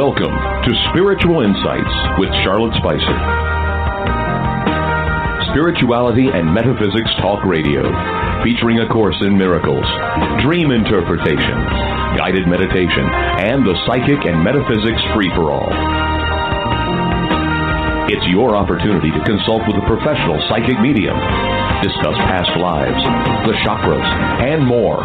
Welcome to Spiritual Insights with Charlotte Spicer. Spirituality and Metaphysics Talk Radio, featuring a course in miracles, dream interpretation, guided meditation, and the psychic and metaphysics free for all. It's your opportunity to consult with a professional psychic medium, discuss past lives, the chakras, and more.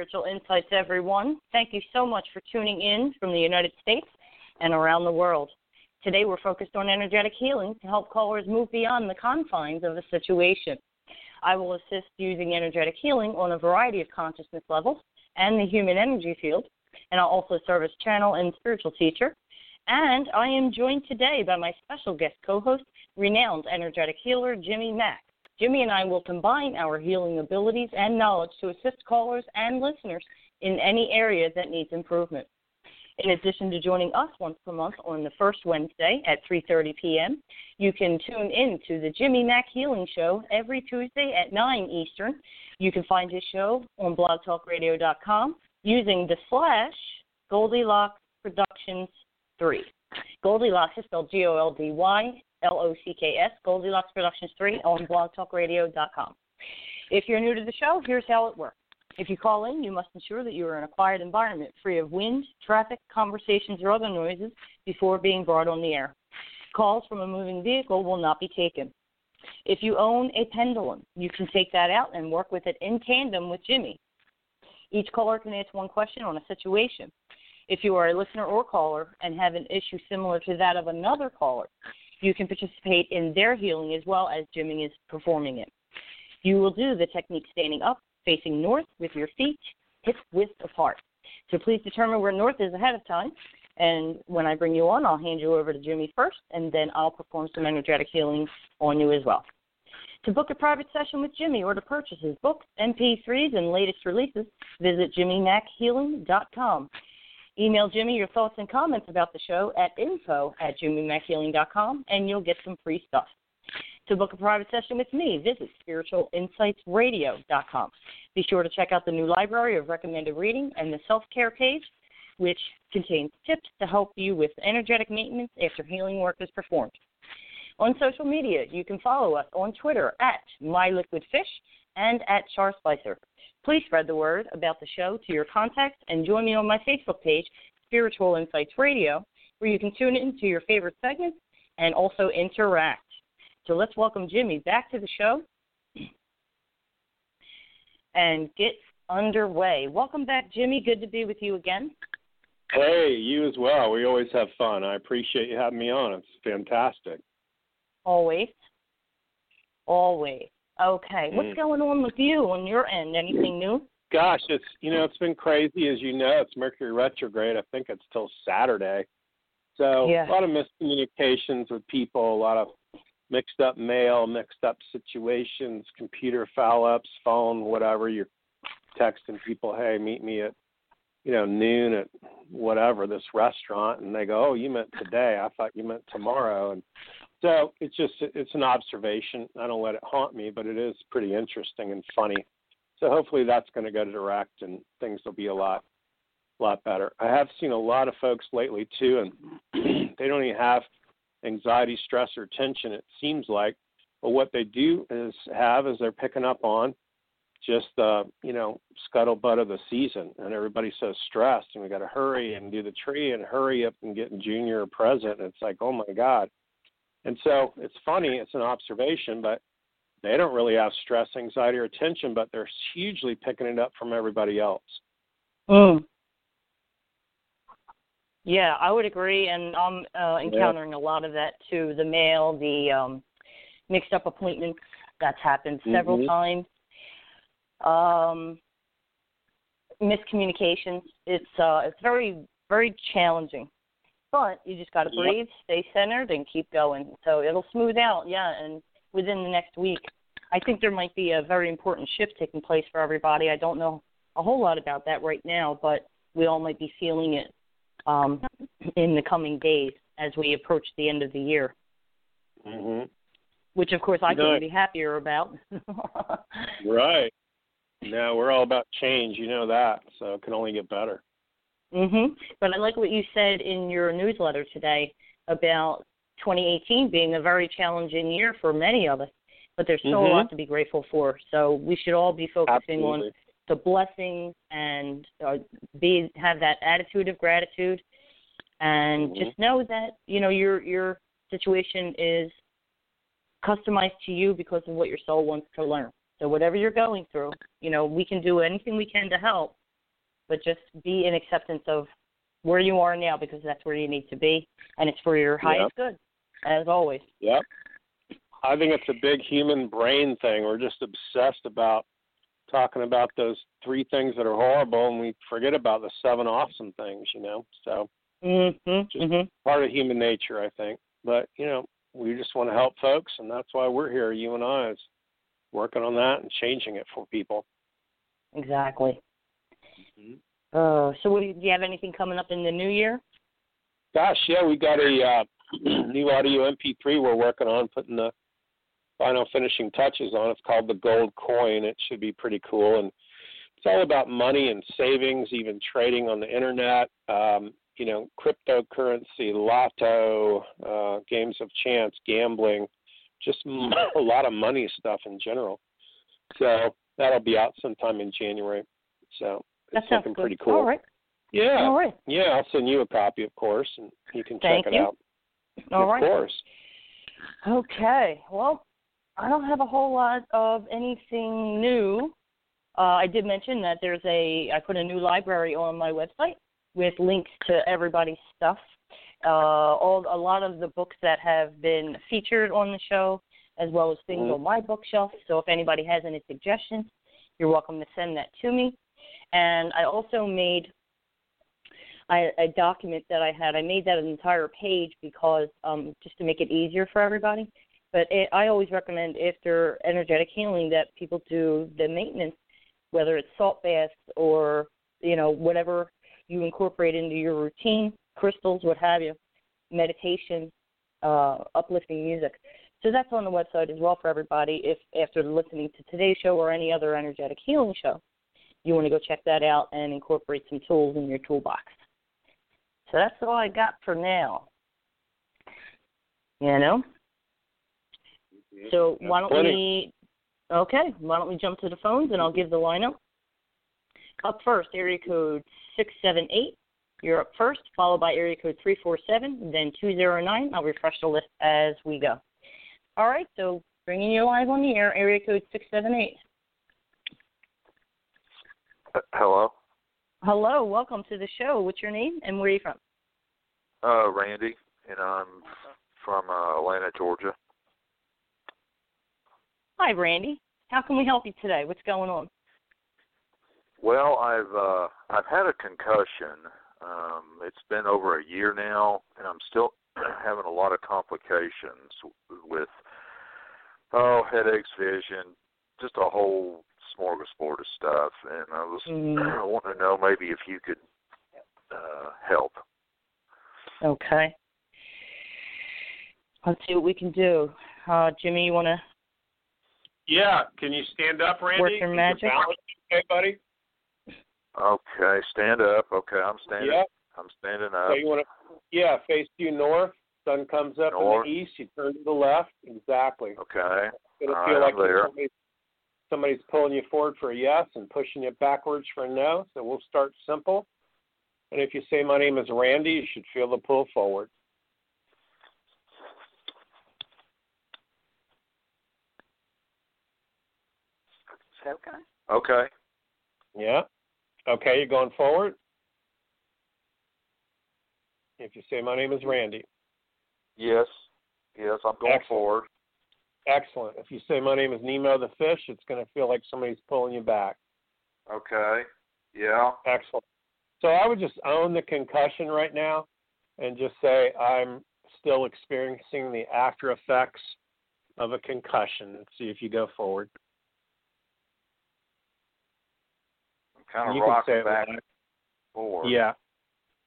Spiritual Insights, everyone. Thank you so much for tuning in from the United States and around the world. Today, we're focused on energetic healing to help callers move beyond the confines of a situation. I will assist using energetic healing on a variety of consciousness levels and the human energy field, and I'll also serve as channel and spiritual teacher. And I am joined today by my special guest co host, renowned energetic healer Jimmy Mack. Jimmy and I will combine our healing abilities and knowledge to assist callers and listeners in any area that needs improvement. In addition to joining us once per month on the first Wednesday at 3:30 p.m., you can tune in to the Jimmy Mack Healing Show every Tuesday at 9 Eastern. You can find his show on blogtalkradio.com using the slash Goldylocks Productions 3. Goldylocks is spelled G O L D Y L O C K S, Goldylocks Productions 3 on blogtalkradio.com. If you're new to the show, here's how it works. If you call in, you must ensure that you are in a quiet environment, free of wind, traffic, conversations, or other noises before being brought on the air. Calls from a moving vehicle will not be taken. If you own a pendulum, you can take that out and work with it in tandem with Jimmy. Each caller can ask one question on a situation. If you are a listener or caller and have an issue similar to that of another caller, you can participate in their healing as well as Jimmy is performing it. You will do the technique standing up, facing north with your feet hip width apart. So please determine where north is ahead of time. And when I bring you on, I'll hand you over to Jimmy first, and then I'll perform some energetic healing on you as well. To book a private session with Jimmy or to purchase his books, MP3s, and latest releases, visit jimmymackhealing.com. Email Jimmy your thoughts and comments about the show at info at jimmymackhealing.com and you'll get some free stuff. To book a private session with me, visit spiritualinsightsradio.com. Be sure to check out the new library of recommended reading and the self care page, which contains tips to help you with energetic maintenance after healing work is performed. On social media, you can follow us on Twitter at MyLiquidFish and at Char Spicer. Please spread the word about the show to your contacts and join me on my Facebook page, Spiritual Insights Radio, where you can tune into your favorite segments and also interact. So let's welcome Jimmy back to the show and get underway. Welcome back, Jimmy. Good to be with you again. Hey, you as well. We always have fun. I appreciate you having me on. It's fantastic. Always. Always. Okay. What's mm. going on with you on your end? Anything new? Gosh, it's you know it's been crazy as you know. It's Mercury retrograde. I think it's till Saturday. So yeah. a lot of miscommunications with people, a lot of mixed up mail, mixed up situations, computer foul ups, phone, whatever. You're texting people, hey, meet me at you know noon at whatever this restaurant, and they go, oh, you meant today. I thought you meant tomorrow, and so it's just it's an observation. I don't let it haunt me, but it is pretty interesting and funny. So hopefully that's going to go direct and things will be a lot a lot better. I have seen a lot of folks lately too, and they don't even have anxiety, stress, or tension. It seems like, but what they do is have is they're picking up on just the you know scuttlebutt of the season, and everybody's so stressed, and we got to hurry and do the tree and hurry up and get junior or present. And it's like, oh my god, and so it's funny, it's an observation, but they don't really have stress, anxiety, or tension, but they're hugely picking it up from everybody else. Mm. Yeah, I would agree, and I'm uh, encountering yeah. a lot of that too. The mail, the um, mixed up appointments, that's happened several mm-hmm. times. Um, miscommunications. It's uh, it's very very challenging. But you just got to breathe, stay centered, and keep going. So it'll smooth out, yeah. And within the next week, I think there might be a very important shift taking place for everybody. I don't know a whole lot about that right now, but we all might be feeling it um, in the coming days as we approach the end of the year. hmm Which, of course, I couldn't be happier about. Right. No, we're all about change. You know that, so it can only get better. Mhm. But I like what you said in your newsletter today about 2018 being a very challenging year for many of us, but there's still Mhm. a lot to be grateful for. So we should all be focusing on the blessings and uh, be have that attitude of gratitude, and Mhm. just know that you know your your situation is customized to you because of what your soul wants to learn. So whatever you're going through, you know, we can do anything we can to help, but just be in acceptance of where you are now because that's where you need to be, and it's for your highest good, as always. Yep. I think it's a big human brain thing. We're just obsessed about talking about those three things that are horrible, and we forget about the seven awesome things. You know, so Mhm. Just- Mhm. part of human nature, I think. But you know, we just want to help folks, and that's why we're here. You and I is working on that and changing it for people. Exactly. Mm-hmm. Uh, so, what do you, have anything coming up in the new year? Gosh, yeah, we got a uh, new audio MP3 we're working on, putting the final finishing touches on. It's called the Gold Coin. It should be pretty cool, and it's all about money and savings, even trading on the internet. Um, you know, cryptocurrency, lotto, uh, games of chance, gambling, just a lot of money stuff in general. So that'll be out sometime in January. So That it's looking good. pretty cool. All right. Yeah. All right. Yeah, I'll send you a copy, of course, and you can Thank check it you. out. All of right. course. Okay. Well, I don't have a whole lot of anything new. Uh, I did mention that there's a I put a new library on my website with links to everybody's stuff. Uh, all a lot of the books that have been featured on the show, as well as things Mhm. on my bookshelf. So if anybody has any suggestions, you're welcome to send that to me. And I also made I, a document that I had. I made that an entire page because um, just to make it easier for everybody. But it, I always recommend after energetic healing that people do the maintenance, whether it's salt baths or you know whatever you incorporate into your routine, crystals, what have you, meditation, uh, uplifting music. So that's on the website as well for everybody. If after listening to today's show or any other energetic healing show, you want to go check that out and incorporate some tools in your toolbox. So that's all I got for now. You know? So why don't Plenty. we okay, why don't we jump to the phones and I'll give the lineup. Up first, area code six seven eight. You're up first, followed by area code three four seven, then two zero nine. I'll refresh the list as we go. All right, so bringing you live on the air, area code six seven eight. Uh, Hello, Hello, welcome to the show. What's your name and where are you from? uh, Randy, and I'm from uh, Atlanta, Georgia. Hi, Randy. How can we help you today? What's going on? Well, I've uh, I've had a concussion. Um, it's been over a year now, and I'm still having a lot of complications with oh headaches, vision, just a whole smorgasbord of stuff. And I was Mm. wanting to know maybe if you could uh, help. Okay. Let's see what we can do. Uh, Jimmy, you want to? Yeah, can you stand up, Randy? Work your Is magic? balance okay, buddy? Okay, stand up. Okay, I'm standing. Yeah. I'm standing up. So up. you want to, yeah, face due north. Sun comes up North. in the east. You turn to the left. Exactly. Okay. It'll All feel right, like I'm there. somebody's, somebody's pulling you forward for a yes and pushing you backwards for a no. So we'll start simple. And if you say my name is Randy, you should feel the pull forward. Okay. Okay. Yeah. Okay, you're going forward. If you say my name is Randy. Yes. Yes, I'm going Excellent. forward. Excellent. If you say my name is Nemo the fish, it's going to feel like somebody's pulling you back. Okay. Yeah. Excellent. So I would just own the concussion right now and just say I'm still experiencing the after effects of a concussion and see if you go forward. I'm kind of You can say back that. and forth. Yeah.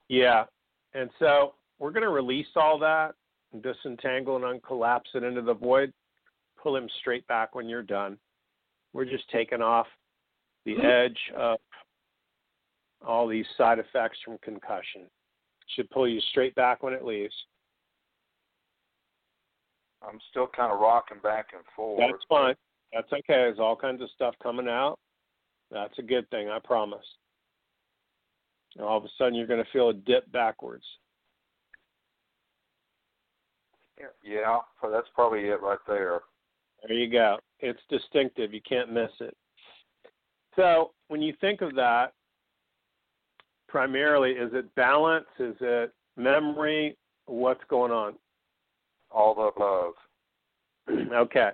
Yeah. And so we're going to release all that, and disentangle and uncollapse it into the void, pull him straight back when you're done. We're just taking off the mm-hmm. edge of all these side effects from concussion. Should pull you straight back when it leaves. I'm still kind of rocking back and forth. That's fine. That's okay. There's all kinds of stuff coming out. That's a good thing, I promise. And all of a sudden, you're going to feel a dip backwards. Yeah, so that's probably it right there. There you go. It's distinctive. You can't miss it. So when you think of that, primarily, is it balance? Is it memory? What's going on? All the above. okay.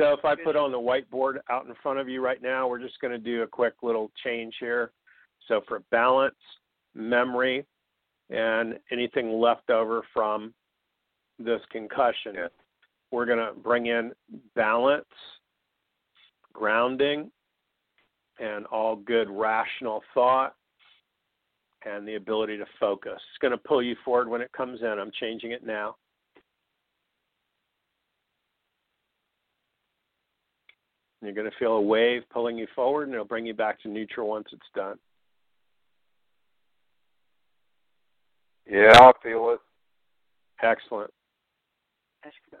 So if I put on the whiteboard out in front of you right now, we're just going to do a quick little change here. So for balance, memory, and anything left over from this concussion, Yeah. we're going to bring in balance, grounding, and all good rational thought and the ability to focus. It's going to pull you forward when it comes in. I'm changing it now. You're going to feel a wave pulling you forward, and it'll bring you back to neutral once it's done. Yeah, I feel it. Excellent.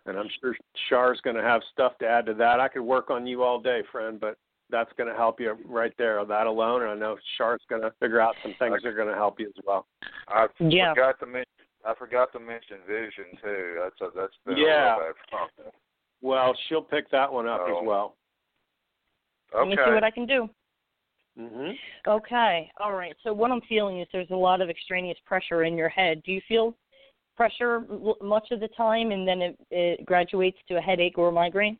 And I'm sure Char's going to have stuff to add to that. I could work on you all day, friend, but that's going to help you right there. That alone, and I know Char's going to figure out some things that are going to help you as well. I Yeah. forgot to mention. I forgot to mention vision too. That's a, that's been Yeah. a little bad. Well, she'll pick that one up Oh. as well. Let me see what I can do. hmm Okay. All right. So what I'm feeling is there's a lot of extraneous pressure in your head. Do you feel pressure much of the time, and then it, it graduates to a headache or a migraine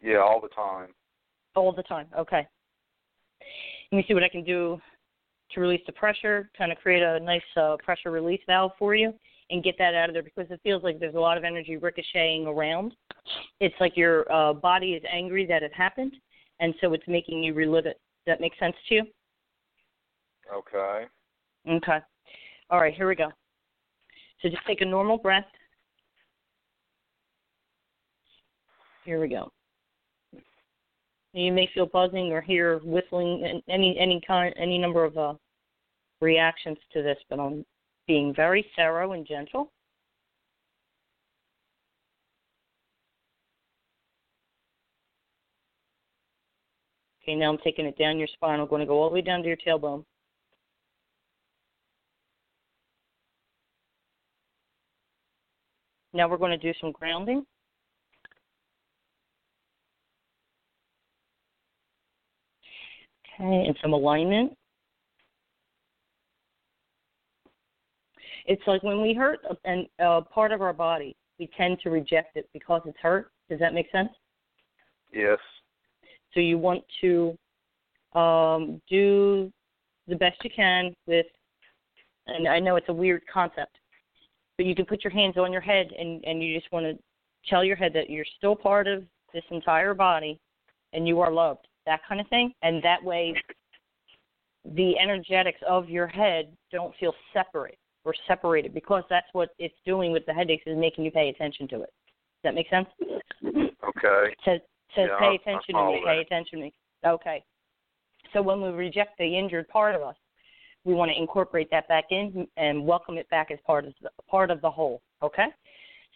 Yeah, all the time. all the time? Okay. Let me see what I can do to release the pressure. Kind of create a nice uh, pressure release valve for you, and get that out of there because it feels like there's a lot of energy ricocheting around. It's like your uh, body is angry that it happened, and so it's making you relive it. Does that make sense to you? Okay. Okay. All right, here we go. So just take a normal breath. Here we go. You may feel buzzing or hear whistling, and any any kind, any number of uh, reactions to this, but I'm being very thorough and gentle. Okay, now I'm taking it down your spine. I'm going to go all the way down to your tailbone. Now we're going to do some grounding. Okay, and some alignment. It's like when we hurt a, a part of our body, we tend to reject it because it's hurt. Does that make sense? Yes. So you want to um, do the best you can with, and I know it's a weird concept, but you can put your hands on your head and, and you just want to tell your head that you're still part of this entire body and you are loved, that kind of thing. And that way, the energetics of your head don't feel separate or separated because that's what it's doing with the headaches is making you pay attention to it. Does that make sense? Okay. says says Yeah, pay attention to me, pay attention to me. Okay. So when we reject the injured part of us, we want to incorporate that back in and welcome it back as part of the part of the whole. Okay?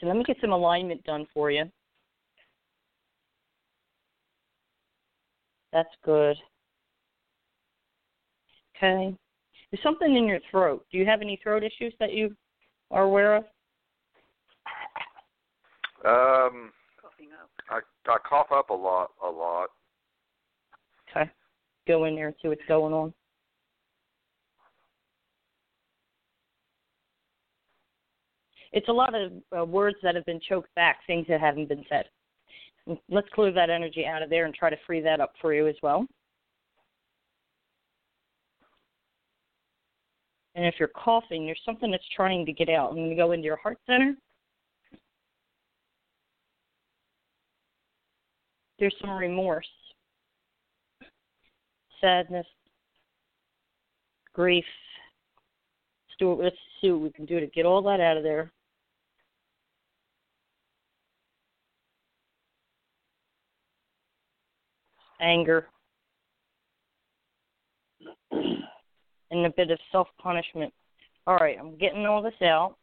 So let me get some alignment done for you. That's good. Okay. There's something in your throat. Do you have any throat issues that you are aware of? Um, I I cough up a lot, a lot. Okay. Go in there and see what's going on. It's a lot of uh, words that have been choked back, things that haven't been said. Let's clear that energy out of there and try to free that up for you as well. And if you're coughing, there's something that's trying to get out. I'm going to go into your heart center. There's some remorse, sadness, grief. Do. Let's see what we can do to get all that out of there. Anger. and a bit of self punishment. All right, I'm getting all this out.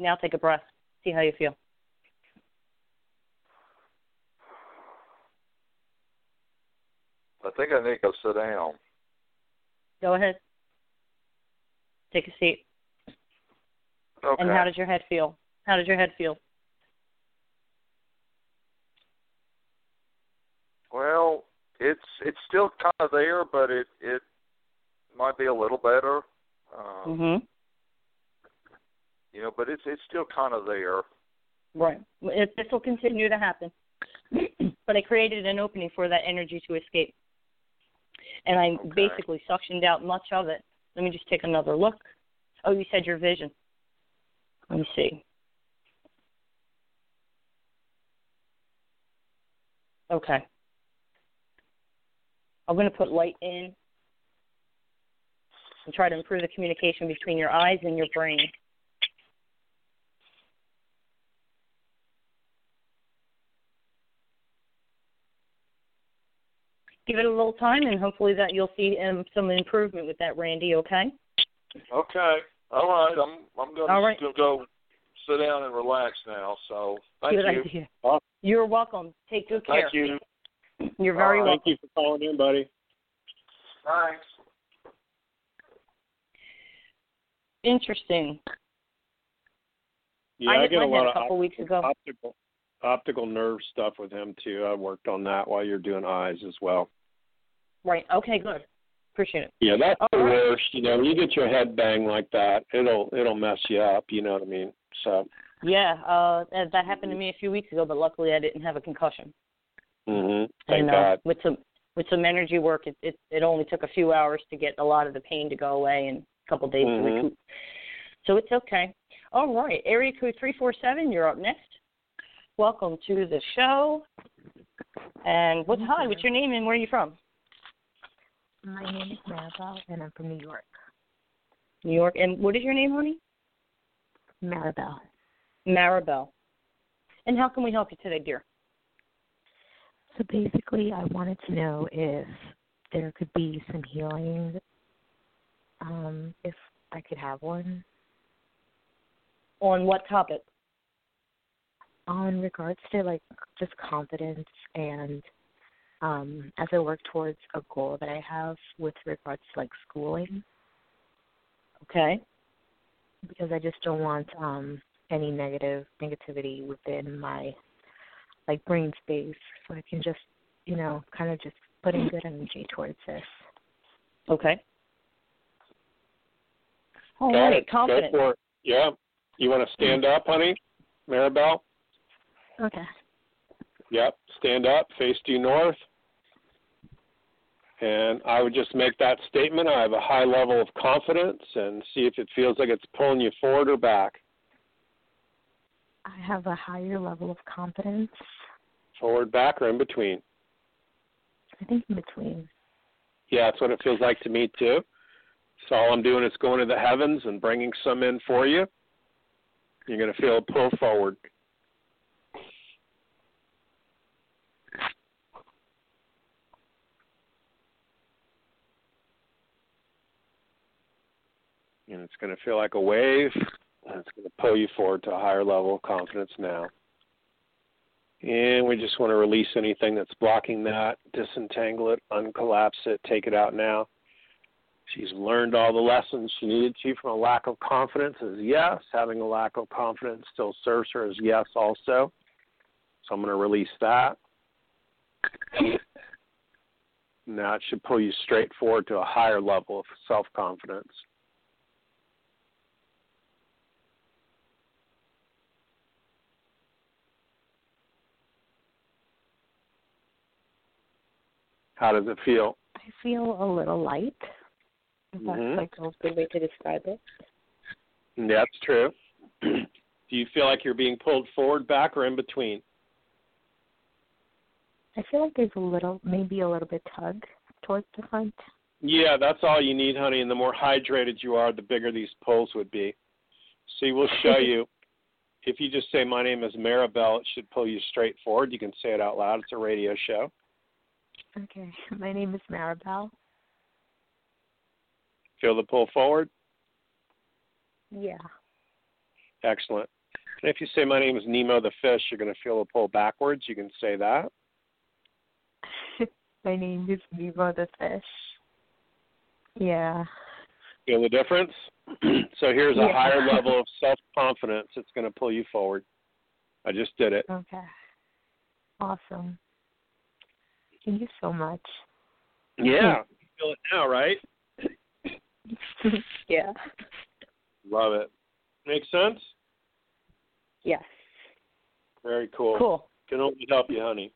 Now take a breath. See how you feel. I think I need to go sit down. Go ahead. Take a seat. Okay. And how does your head feel? How does your head feel? Well, it's it's still kind of there, but it it might be a little better. Um, Mhm. You know, but it's it's still kind of there. Right. It, this will continue to happen. but I created an opening for that energy to escape. And I Okay. basically suctioned out much of it. Let me just take another look. Oh, you said your vision. Let me see. Okay. I'm going to put light in and try to improve the communication between your eyes and your brain. Give it a little time, and hopefully that you'll see um, some improvement with that, Randy. Okay. Okay. All right. I'm I'm gonna, All right. gonna go sit down and relax now. So thank Good you. idea. Awesome. You're welcome. Take good care. Thank you. You're very All right. welcome. Thank you for calling in, buddy. Thanks. Interesting. Yeah, I I, hit get a head lot a of couple weeks ago. optical optical nerve stuff with him too. I worked on that while you're doing eyes as well. Right. Okay. Good. Appreciate it. Yeah, that's All the right. worst. You know, when you get your head banged like that, it'll it'll mess you up. You know what I mean? So, Yeah. Uh, that, that happened to me a few weeks ago, but luckily I didn't have a concussion. hmm thank and uh, God. with some with some energy work, it, it it only took a few hours to get a lot of the pain to go away and a couple days Mhm. to recoup. So it's okay. All right. Area code three four seven. You're up next. Welcome to the show. And what's hi? What's your name and where are you from? My name is Maribel, and I'm from New York. New York. And what is your name, honey? Maribel. Maribel. And how can we help you today, dear? So basically, I wanted to know if there could be some healing, um, if I could have one, On what topic? On regards to like just confidence and um, as I work towards a goal that I have with regards to like schooling, Okay. because I just don't want um, any negative negativity within my like brain space, so I can just you know kind of just put in good energy towards this. Okay. All Got right. it. Confident. Go for it. Yeah. You want to stand up, honey? Maribel? Okay. Yep. Stand up, face due north. And I would just make that statement. I have a high level of confidence and see if it feels like it's pulling you forward or back. I have a higher level of confidence. Forward, back, or in between. I think in between. Yeah, that's what it feels like to me too. So all I'm doing is going to the heavens and bringing some in for you. You're going to feel a pull forward. And it's going to feel like a wave, and it's going to pull you forward to a higher level of confidence now. And we just want to release anything that's blocking that, disentangle it, uncollapse it, take it out now. She's learned all the lessons she needed to from a lack of confidence is yes. Having a lack of confidence still serves her as yes also. So I'm going to release that. Now it should pull you straight forward to a higher level of self confidence. How does it feel? I feel a little light. That's Mhm. like a good way to describe it. That's true. Do you feel like you're being pulled forward, back, or in between? I feel like there's a little, maybe a little bit tug towards the front. Yeah, that's all you need, honey. And the more hydrated you are, the bigger these pulls would be. See, we'll show you. If you just say, My name is Maribel, it should pull you straight forward. You can say it out loud. It's a radio show. Okay. My name is Maribel. Feel the pull forward? Yeah. Excellent. And if you say, My name is Nemo the fish, you're going to feel the pull backwards. You can say that. My name is Nemo the fish. Yeah. Feel the difference? so here's a Yeah. higher level of self confidence that's going to pull you forward. I just did it. Okay. Awesome. Thank you so much. Yeah. You feel it now, right? yeah. Love it. Make sense? Yes. Very cool. Cool. Can only help you, honey.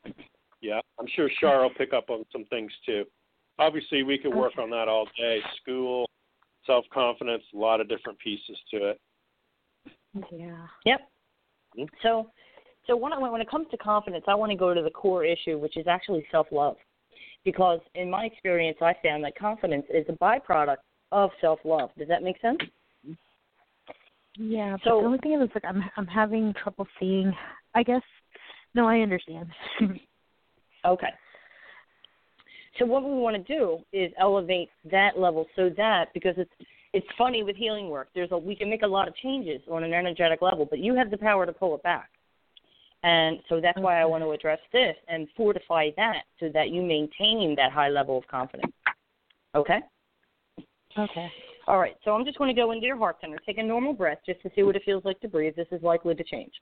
Yeah. I'm sure Char will pick up on some things too. Obviously, we could work Okay. on that all day. School, self confidence, a lot of different pieces to it. Yeah. Yep. Mhm. So, so when I, when it comes to confidence, I want to go to the core issue, which is actually self love, because in my experience, I found that confidence is a byproduct of self love. Does that make sense? Yeah. So- the only thing is, like, I'm I'm having trouble seeing. I guess. No, I understand. Okay. So what we want to do is elevate that level so that because it's it's funny with healing work. There's a we can make a lot of changes on an energetic level, but you have the power to pull it back. And so that's why I want to address this and fortify that so that you maintain that high level of confidence. Okay? okay. All right. So I'm just going to go into your heart center. Take a normal breath just to see what it feels like to breathe. This is likely to change.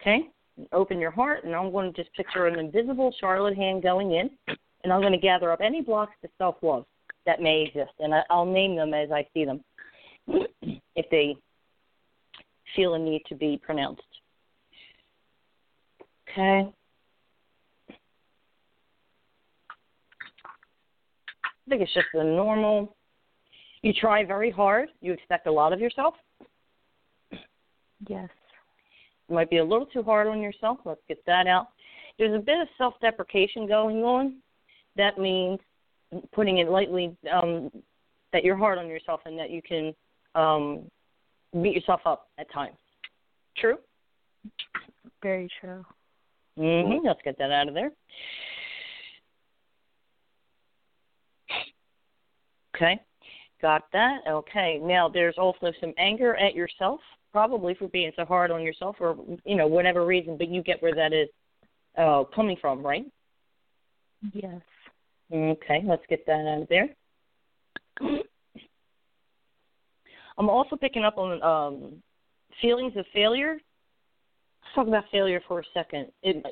Okay? Open your heart, and I'm going to just picture an invisible Charlotte hand going in, and I'm going to gather up any blocks to self love that may exist, and I'll name them as I see them if they feel a need to be pronounced. Okay? I think it's just the normal. You try very hard. You expect a lot of yourself. Yes. You might be a little too hard on yourself. Let's get that out. There's a bit of self deprecation going on. That means putting it lightly um, that you're hard on yourself and that you can um, beat yourself up at times. True? Very true. Mm-hmm. Let's get that out of there. Okay. Got that. Okay. Now there's also some anger at yourself, probably for being so hard on yourself or you know, whatever reason, but you get where that is uh coming from, right? Yes. Okay, let's get that out of there. I'm also picking up on um, feelings of failure. Talk about failure for a second. It,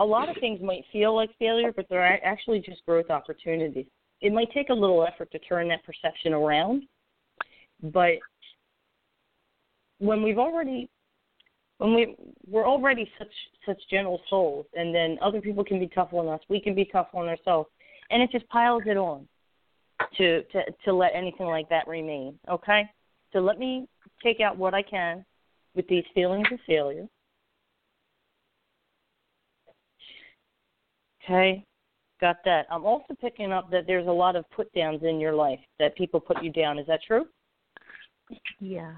a lot of things might feel like failure, but they're actually just growth opportunities. It might take a little effort to turn that perception around, but when we've already when we we're already such such gentle souls, and then other people can be tough on us, we can be tough on ourselves, and it just piles it on to to to let anything like that remain. Okay, so let me take out what I can with these feelings of failure. Okay, got that. I'm also picking up that there's a lot of put downs in your life that people put you down. Is that true? Yeah.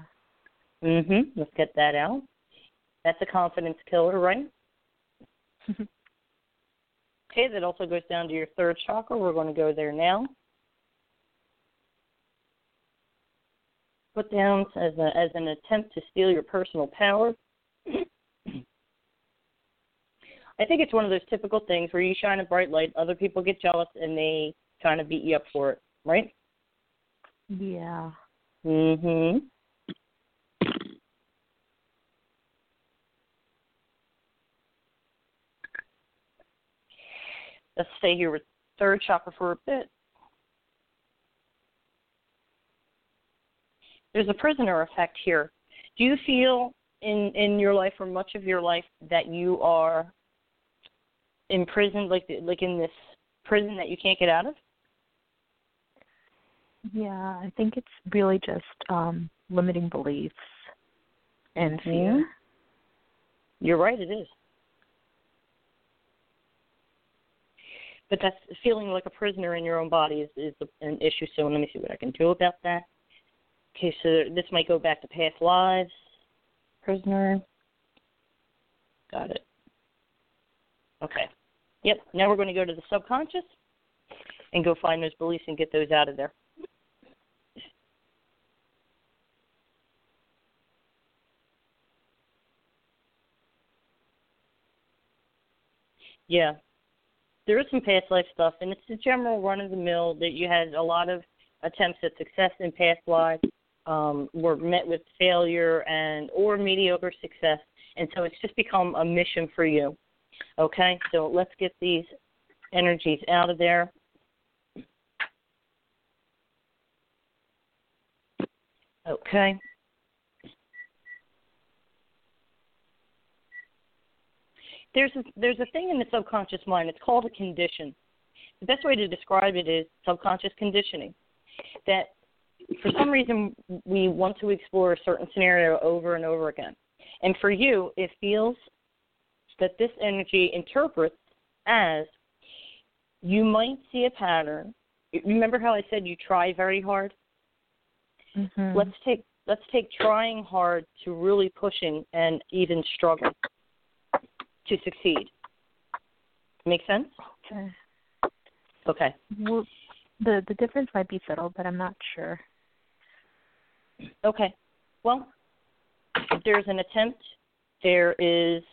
Mhm. Let's get that out. That's a confidence killer, right? okay, that also goes down to your third chakra. We're going to go there now. Put downs as a as an attempt to steal your personal power. I think it's one of those typical things where you shine a bright light, other people get jealous and they kind of beat you up for it, right? Yeah. Mhm. Let's stay here with third chakra for a bit. There's a prisoner effect here. Do you feel in in your life or much of your life that you are imprisoned, like like in this prison that you can't get out of? Yeah, I think it's really just um limiting beliefs and fear. Mhm. You're right, it is. But that's feeling like a prisoner in your own body is, is an issue. So let me see what I can do about that. Okay, so this might go back to past lives. Prisoner. Got it. Okay. Yep. Now we're going to go to the subconscious and go find those beliefs and get those out of there. Yeah. There is some past life stuff, and it's the general run of the mill that you had a lot of attempts at success in past lives um, were met with failure and or mediocre success, and so it's just become a mission for you. Okay, so let's get these energies out of there. Okay. There's a, there's a thing in the subconscious mind. It's called a condition. The best way to describe it is subconscious conditioning. That for some reason we want to explore a certain scenario over and over again. And for you, it feels that this energy interprets as you might see a pattern. Remember how I said you try very hard? Mm-hmm. Let's take let's take trying hard to really pushing and even struggle to succeed. Make sense? Okay. Okay. Well, the the difference might be subtle, but I'm not sure. Okay. Well, there's an attempt. There is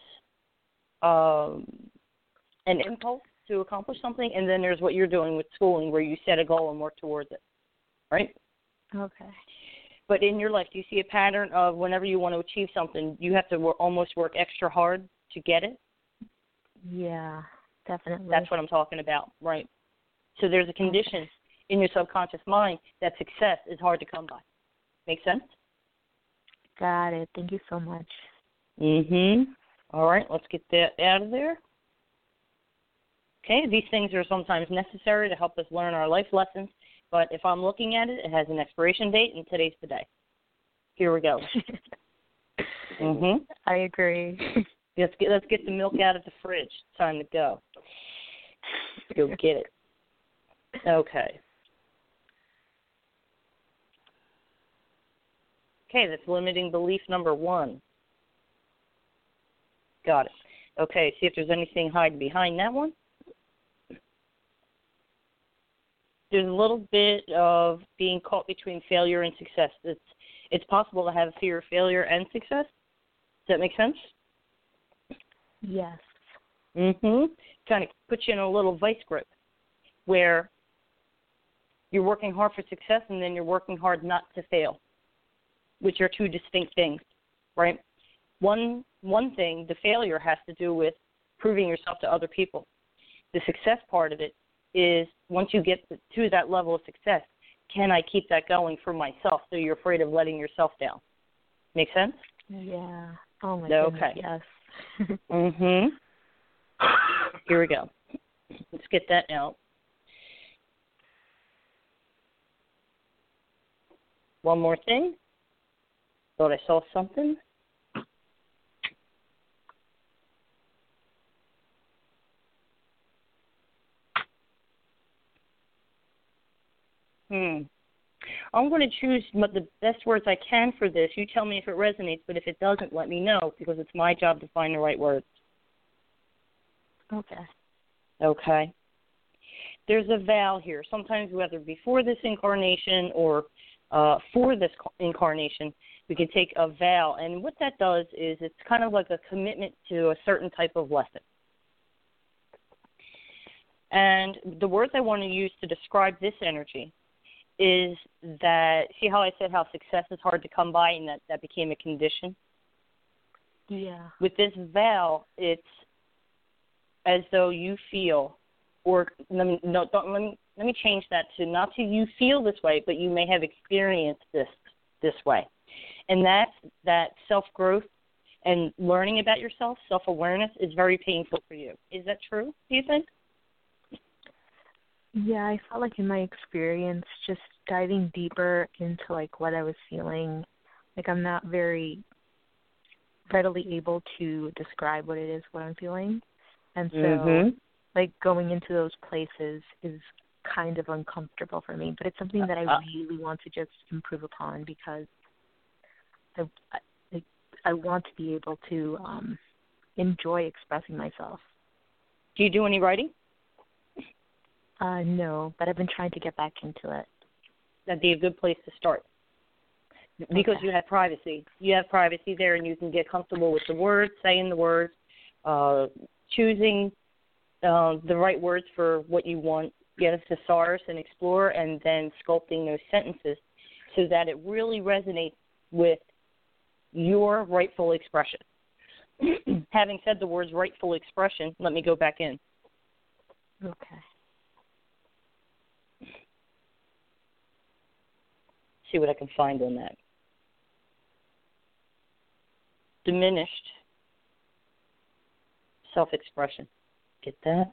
um, an impulse to accomplish something, and then there's what you're doing with schooling, where you set a goal and work towards it. Right? Okay. But in your life, do you see a pattern of whenever you want to achieve something, you have to work, almost work extra hard to get it? Yeah, definitely. That's what I'm talking about, right? So there's a condition in your subconscious mind that success is hard to come by. Make sense? Got it. Thank you so much. Mhm. All right, let's get that out of there. Okay, these things are sometimes necessary to help us learn our life lessons, but if I'm looking at it, it has an expiration date, and today's the day. Here we go. mhm. I agree. Let's get let's get the milk out of the fridge. It's time to go. Go get it. Okay. Okay, that's limiting belief number one. Got it. Okay, see if there's anything hiding behind that one. There's a little bit of being caught between failure and success. It's it's possible to have fear of failure and success. Does that make sense? Yes. Mhm. Kind of puts you in a little vice grip where you're working hard for success and then you're working hard not to fail, which are two distinct things, right? One one thing, the failure has to do with proving yourself to other people. The success part of it is once you get to that level of success, can I keep that going for myself? So you're afraid of letting yourself down. Make sense? Yeah. Oh my Okay. goodness. Yes. Mhm. Here we go. Let's get that out. One more thing. Thought I saw something. Hmm. I'm going to choose the best words I can for this. You tell me if it resonates, but if it doesn't, let me know because it's my job to find the right words. okay. Okay. There's a vow here. Sometimes, whether before this incarnation or uh, for this incarnation, we can take a vow. And what that does is it's kind of like a commitment to a certain type of lesson. And the words I want to use to describe this energy is that see how I said how success is hard to come by and that that became a condition. Yeah. With this veil, it's as though you feel, or let me no, don't let me let me change that to not to you feel this way, but you may have experienced this this way, and that's that self growth and learning about yourself, self awareness is very painful for you. Is that true? Do you think? Yeah, I felt like in my experience, just diving deeper into like what I was feeling, like I'm not very readily able to describe what it is what I'm feeling, and so mm-hmm. like going into those places is kind of uncomfortable for me. But it's something that I Uh, really want to just improve upon because I I, I want to be able to um enjoy expressing myself. Do you do any writing? Uh, no, but I've been trying to get back into it. That'd be a good place to start. Because Okay. you have privacy. You have privacy there, and you can get comfortable with the words, saying the words, uh, choosing uh, the right words for what you want, get a thesaurus and explore, and then sculpting those sentences so that it really resonates with your rightful expression. Having said the words rightful expression, let me go back in. Okay. See what I can find on that. Diminished self expression. Get that?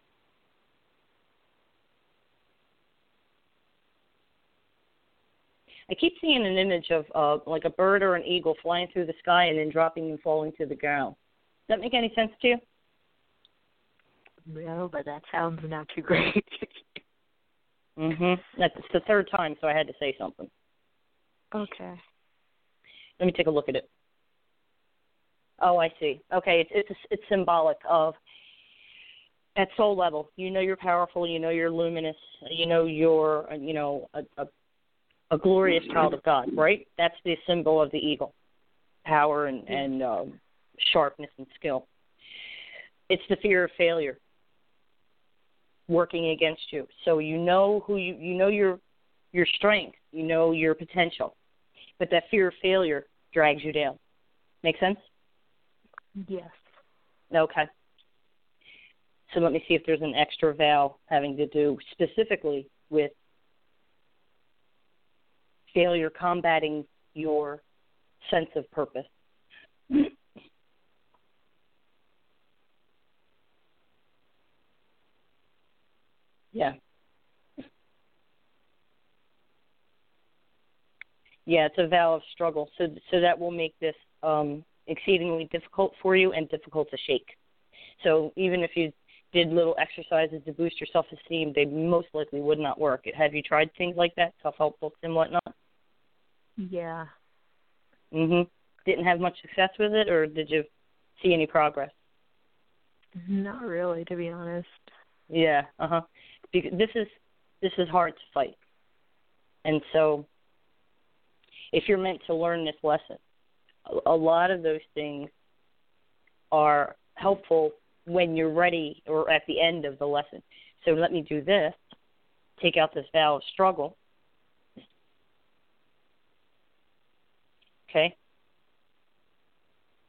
I keep seeing an image of uh, like a bird or an eagle flying through the sky and then dropping and falling to the ground. Does that make any sense to you? No, but that sounds not too great. Mhm. That's the third time, so I had to say something. Okay. Let me take a look at it. Oh, I see. Okay, it's it's it's symbolic of at soul level. You know you're powerful. You know you're luminous. You know you're you know a, a a glorious child of God. Right? That's the symbol of the eagle, power and and um, sharpness and skill. It's the fear of failure working against you. So you know who you you know your your strength. You know your potential but that fear of failure drags you down. Make sense? Yes. Okay. So let me see if there's an extra vow having to do specifically with failure combating your sense of purpose. yeah. Yeah, it's a vow of struggle. So so that will make this um, exceedingly difficult for you and difficult to shake. So even if you did little exercises to boost your self esteem, they most likely would not work. Have you tried things like that, self help books and whatnot? Yeah. Mhm. Didn't have much success with it, or did you see any progress? Not really, to be honest. Yeah. Uh huh. Because this is this is hard to fight, and so if you're meant to learn this lesson, a, lot of those things are helpful when you're ready or at the end of the lesson. So let me do this. Take out this vow of struggle. Okay.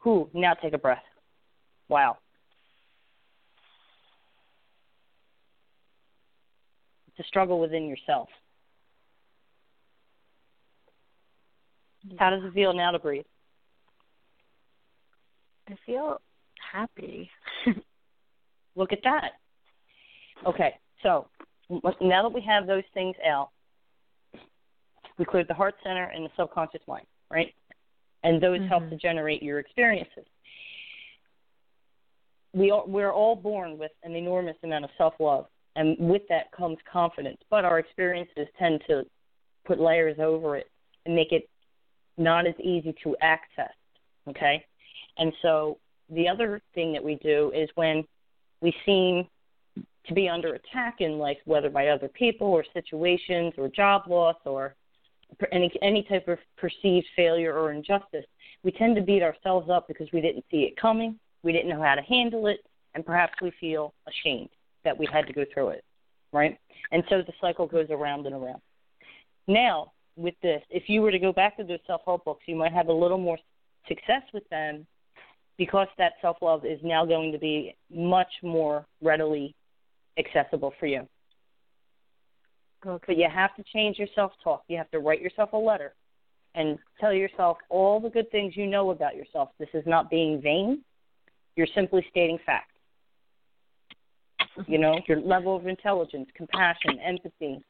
Whew, now take a breath. Wow. It's a struggle within yourself. How does it feel now to breathe? I feel happy. Look at that. Okay, so now that we have those things out, we cleared the heart center and the subconscious mind, right? And those help Mhm. to generate your experiences. We are, we're all born with an enormous amount of self love, and with that comes confidence. But our experiences tend to put layers over it and make it not as easy to access. Okay, and so the other thing that we do is when we seem to be under attack in life, whether by other people or situations or job loss or any any type of perceived failure or injustice, we tend to beat ourselves up because we didn't see it coming, we didn't know how to handle it, and perhaps we feel ashamed that we had to go through it, right? And so the cycle goes around and around. Now, with this, if you were to go back to those self help books, you might have a little more success with them because that self love is now going to be much more readily accessible for you. Okay. But you have to change your self talk. You have to write yourself a letter and tell yourself all the good things you know about yourself. This is not being vain. You're simply stating facts. You know, your level of intelligence, compassion, empathy,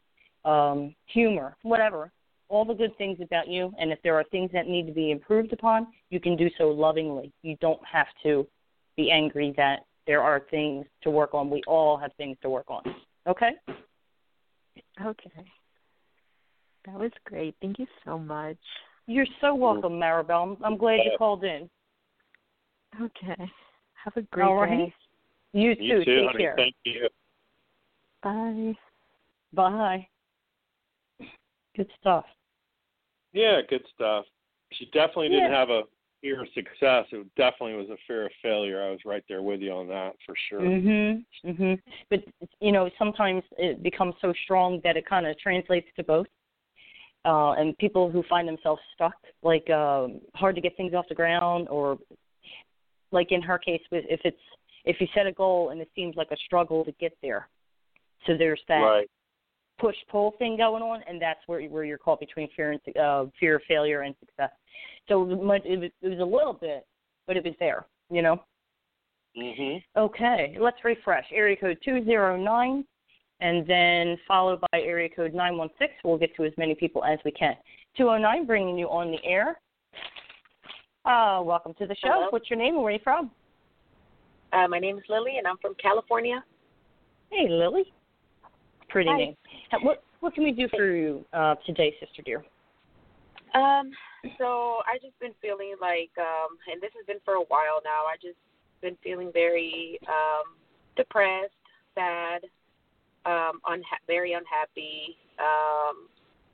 um, humor, whatever. All the good things about you, and if there are things that need to be improved upon, you can do so lovingly. You don't have to be angry that there are things to work on. We all have things to work on. Okay? Okay. That was great. Thank you so much. You're so welcome, Maribel. I'm, I'm glad you called in. Okay. Have a great All right. day. You too. You too, Take honey. care. Thank you. Bye. Bye. Good stuff. Yeah, good stuff. She definitely didn't Yeah. have a fear of success. It definitely was a fear of failure. I was right there with you on that for sure. Mhm. Mhm. But you know, sometimes it becomes so strong that it kind of translates to both. Uh, and people who find themselves stuck, like um, hard to get things off the ground, or like in her case, with if it's if you set a goal and it seems like a struggle to get there, so there's that Right. Push pull thing going on, and that's where where you're caught between fear and uh, fear of failure and success. So it was, it was it was a little bit, but it was there, you know. Mhm. Okay, let's refresh. Area code 209 and then followed by area code 916. We'll get to as many people as we can. 209 bringing you on the air. Uh, welcome to the show. Hello. What's your name and where are you from? Uh, my name is Lily, and I'm from California. Hey, Lily. Pretty Hi. name. What what can we do for you uh, today, sister dear? Um, so I just been feeling like, um, and this has been for a while now. I just been feeling very um, depressed, sad, um, unha- very unhappy, um,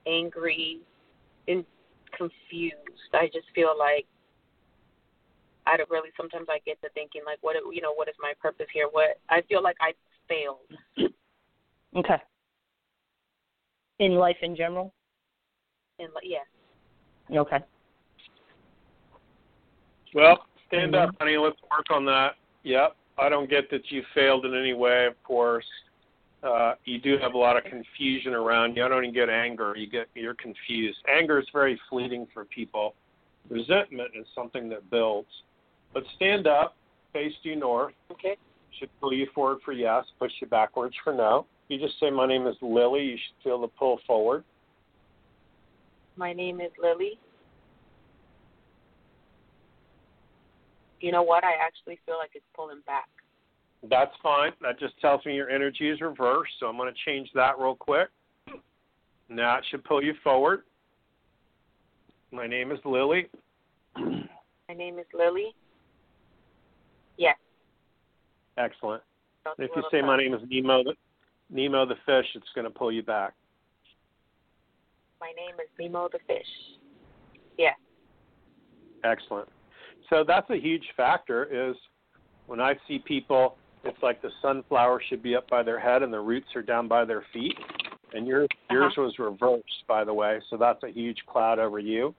angry, and confused. I just feel like I don't really. Sometimes I get to thinking like, what you know, what is my purpose here? What I feel like I failed. Okay. In life in general? And like, yeah, Okay. Well, stand Mhm. up, honey. Let's work on that. Yep. I don't get that you failed in any way, of course. Uh, you do have a lot of confusion around you. I don't even get anger. You get you're confused. Anger is very fleeting for people. Resentment is something that builds. But stand up, face due north. okay. Should pull you forward for yes, push you backwards for no. You just say, My name is Lily. You should feel the pull forward. My name is Lily. You know what? I actually feel like it's pulling back. That's fine. That just tells me your energy is reversed, so I'm going to change that real quick. Now it should pull you forward. My name is Lily. My name is Lily. Yes. Excellent. If you say my name is Nemo Nemo the fish, it's going to pull you back. My name is Nemo the fish. Yes. Excellent. So that's a huge factor is when I see people it's like the sunflower should be up by their head and the roots are down by their feet. And yours yours was reversed by the way, so that's a huge cloud over you.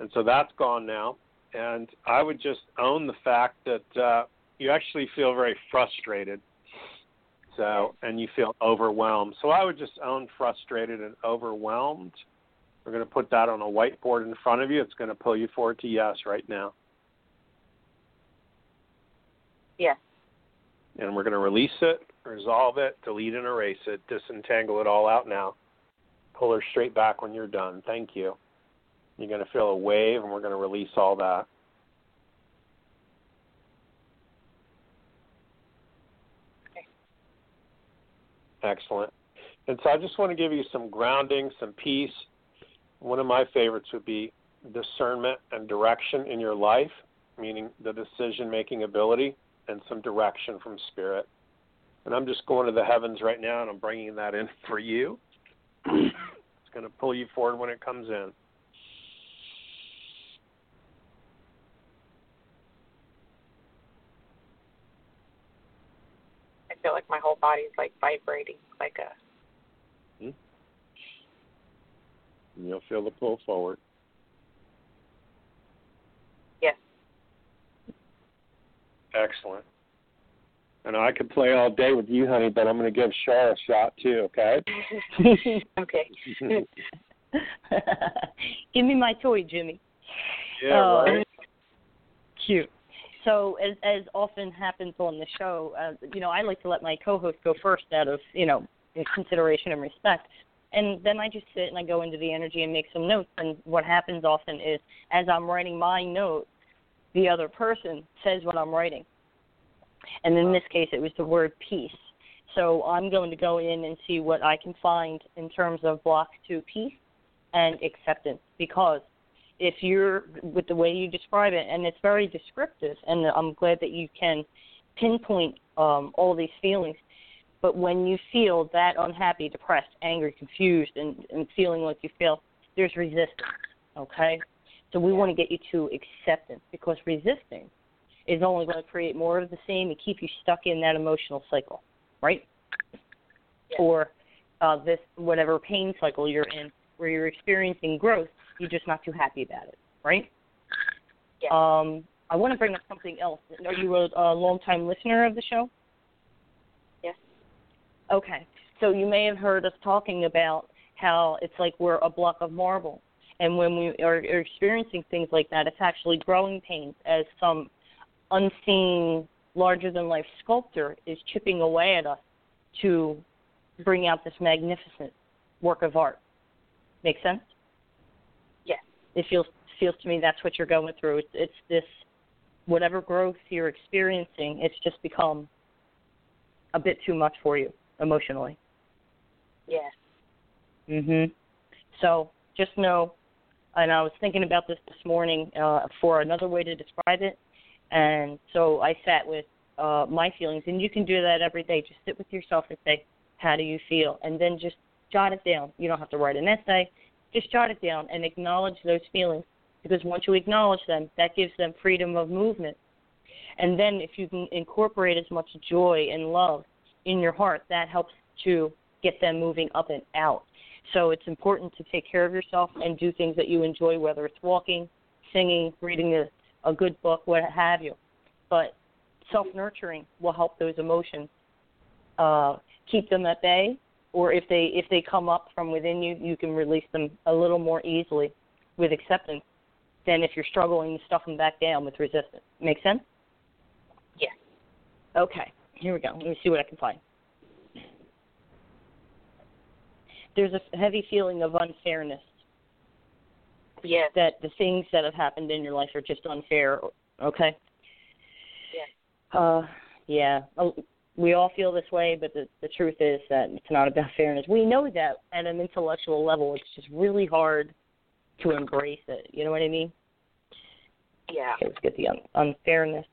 And so that's gone now. And I would just own the fact that uh you actually feel very frustrated. So and you feel overwhelmed. So I would just own frustrated and overwhelmed. We're going to put that on a whiteboard in front of you. It's going to pull you forward to yes right now. Yes. And we're going to release it, resolve it, delete and erase it, disentangle it all out now. Pull her straight back when you're done. Thank you. You're going to feel a wave, and we're going to release all that. Excellent. And so I just want to give you some grounding, some peace. One of my favorites would be discernment and direction in your life, meaning the decision making ability and some direction from spirit. And I'm just going to the heavens right now and I'm bringing that in for you. it's going to pull you forward when it comes in. I feel like my whole body is like vibrating, like a And you'll feel the pull forward. yes. Excellent. And I could play all day with you, honey, but I'm going to give Char a shot too, okay? Okay. Give me my toy, Jimmy. yeah, Oh, right. Cute. So as as often happens on the show, uh, you know, I like to let my co-host go first out of you know consideration and respect, and then I just sit and I go into the energy and make some notes. And what happens often is, as I'm writing my note, the other person says what I'm writing, and in this case, it was the word peace. So I'm going to go in and see what I can find in terms of block to peace and acceptance because if you're with the way you describe it, and it's very descriptive, and I'm glad that you can pinpoint um, all these feelings. But when you feel that unhappy, depressed, angry, confused, and, and feeling like you feel, there's resistance. Okay, so we want to get you to acceptance because resisting is only going to create more of the same and keep you stuck in that emotional cycle, right? Yeah. Or uh, this whatever pain cycle you're in, where you're experiencing growth you're just not too happy about it, right? Yeah. Um, I want to bring up something else. Are you a, a long-time listener of the show? Yes. Okay. So you may have heard us talking about how it's like we're a block of marble. And when we are, are experiencing things like that, it's actually growing pains as some unseen, larger than life sculptor is chipping away at us to bring out this magnificent work of art. Make sense? It feels feels to me that's what you're going through. It's it's this whatever growth you're experiencing, it's just become a bit too much for you emotionally. Yes. Mhm. So just know, and I was thinking about this this morning uh, for another way to describe it, and so I sat with uh, my feelings, and you can do that every day. Just sit with yourself and say, "How do you feel?" and then just jot it down. You don't have to write an essay just jot it down and acknowledge those feelings because once you acknowledge them, that gives them freedom of movement. And then if you can incorporate as much joy and love in your heart, that helps to get them moving up and out. So it's important to take care of yourself and do things that you enjoy, whether it's walking, singing, reading a, a good book, what have you. But self nurturing will help those emotions uh, keep them at bay or if they if they come up from within you, you can release them a little more easily with acceptance than if you're struggling to stuff them back down with resistance. Make sense? Yes. Okay. Here we go. Let me see what I can find. There's a heavy feeling of unfairness. Yes. That the things that have happened in your life are just unfair. Okay. Yes. Uh, yeah we all feel this way, but the, the truth is that it's not about fairness. We know that at an intellectual level, it's just really hard to embrace it. You know what I mean? Yeah. Okay, let's get the un- unfairness.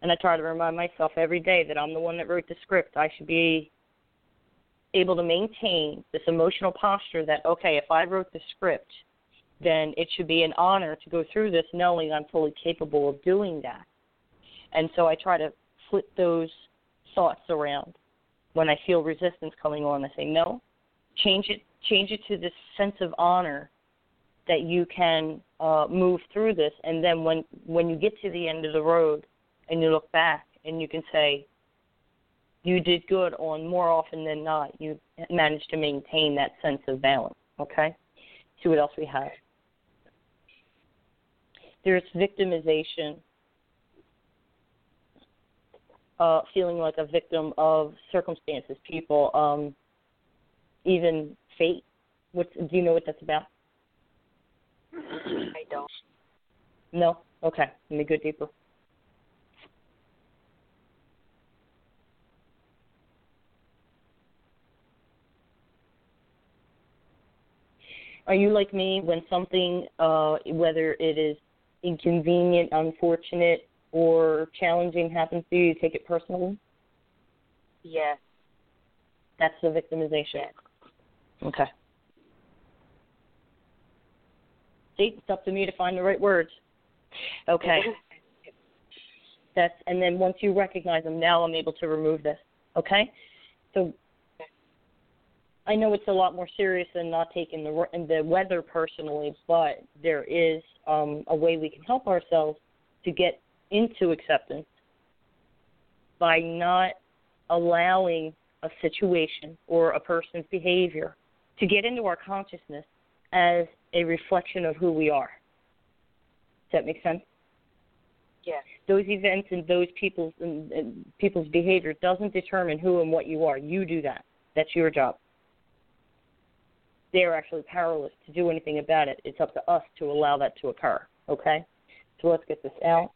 And I try to remind myself every day that I'm the one that wrote the script. I should be able to maintain this emotional posture that, okay, if I wrote the script, then it should be an honor to go through this knowing I'm fully capable of doing that. And so I try to flip those thoughts around. When I feel resistance coming on, I say, no, change it, change it to this sense of honor that you can uh, move through this. And then when when you get to the end of the road and you look back and you can say, you did good on more often than not. You managed to maintain that sense of balance. Okay. See what else we have. There's victimization uh, feeling like a victim of circumstances, people, um, even fate. What do you know what that's about? I don't. No. Okay. Let me go deeper. Are you like me when something, uh, whether it is inconvenient, unfortunate, or challenging happens to you, you take it personally? Yes. That's the victimization. Yes. Okay. See, it's up to me to find the right words. Okay. That's and then once you recognize them, now I'm able to remove this. Okay. So I know it's a lot more serious than not taking the the weather personally, but there is um, a way we can help ourselves to get into acceptance by not allowing a situation or a person's behavior to get into our consciousness as a reflection of who we are. Does that make sense? Yes. Those events and those people's and, and people's behavior doesn't determine who and what you are. You do that. That's your job. They're actually powerless to do anything about it. It's up to us to allow that to occur. Okay? So let's get this out.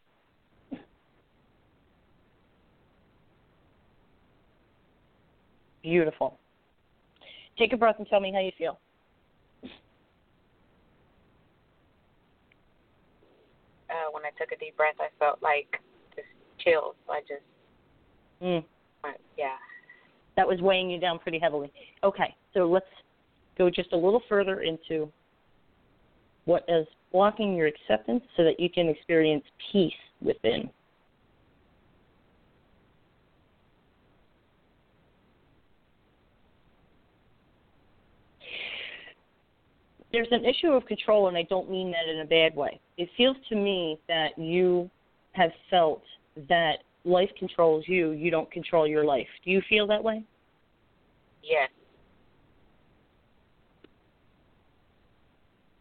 Beautiful. Take a breath and tell me how you feel. Uh, when I took a deep breath, I felt like just chills. I just, Mm. went, yeah. That was weighing you down pretty heavily. Okay, so let's go just a little further into what is blocking your acceptance so that you can experience peace within. There's an issue of control, and I don't mean that in a bad way. It feels to me that you have felt that life controls you, you don't control your life. Do you feel that way? Yes.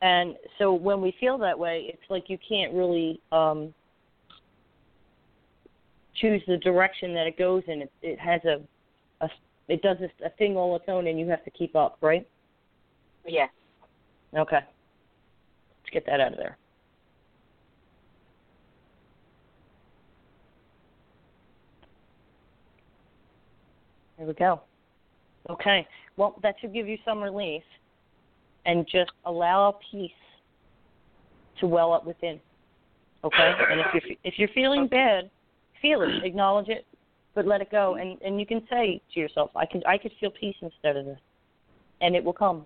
And so when we feel that way, it's like you can't really um, choose the direction that it goes in. It, it has a, a, it does a, a thing all its own, and you have to keep up, right? Yes. Okay. Let's get that out of there. There we go. Okay. Well, that should give you some relief and just allow peace to well up within. Okay? And if you're if you're feeling bad, feel it, acknowledge it, but let it go and and you can say to yourself, I can I could feel peace instead of this. And it will come.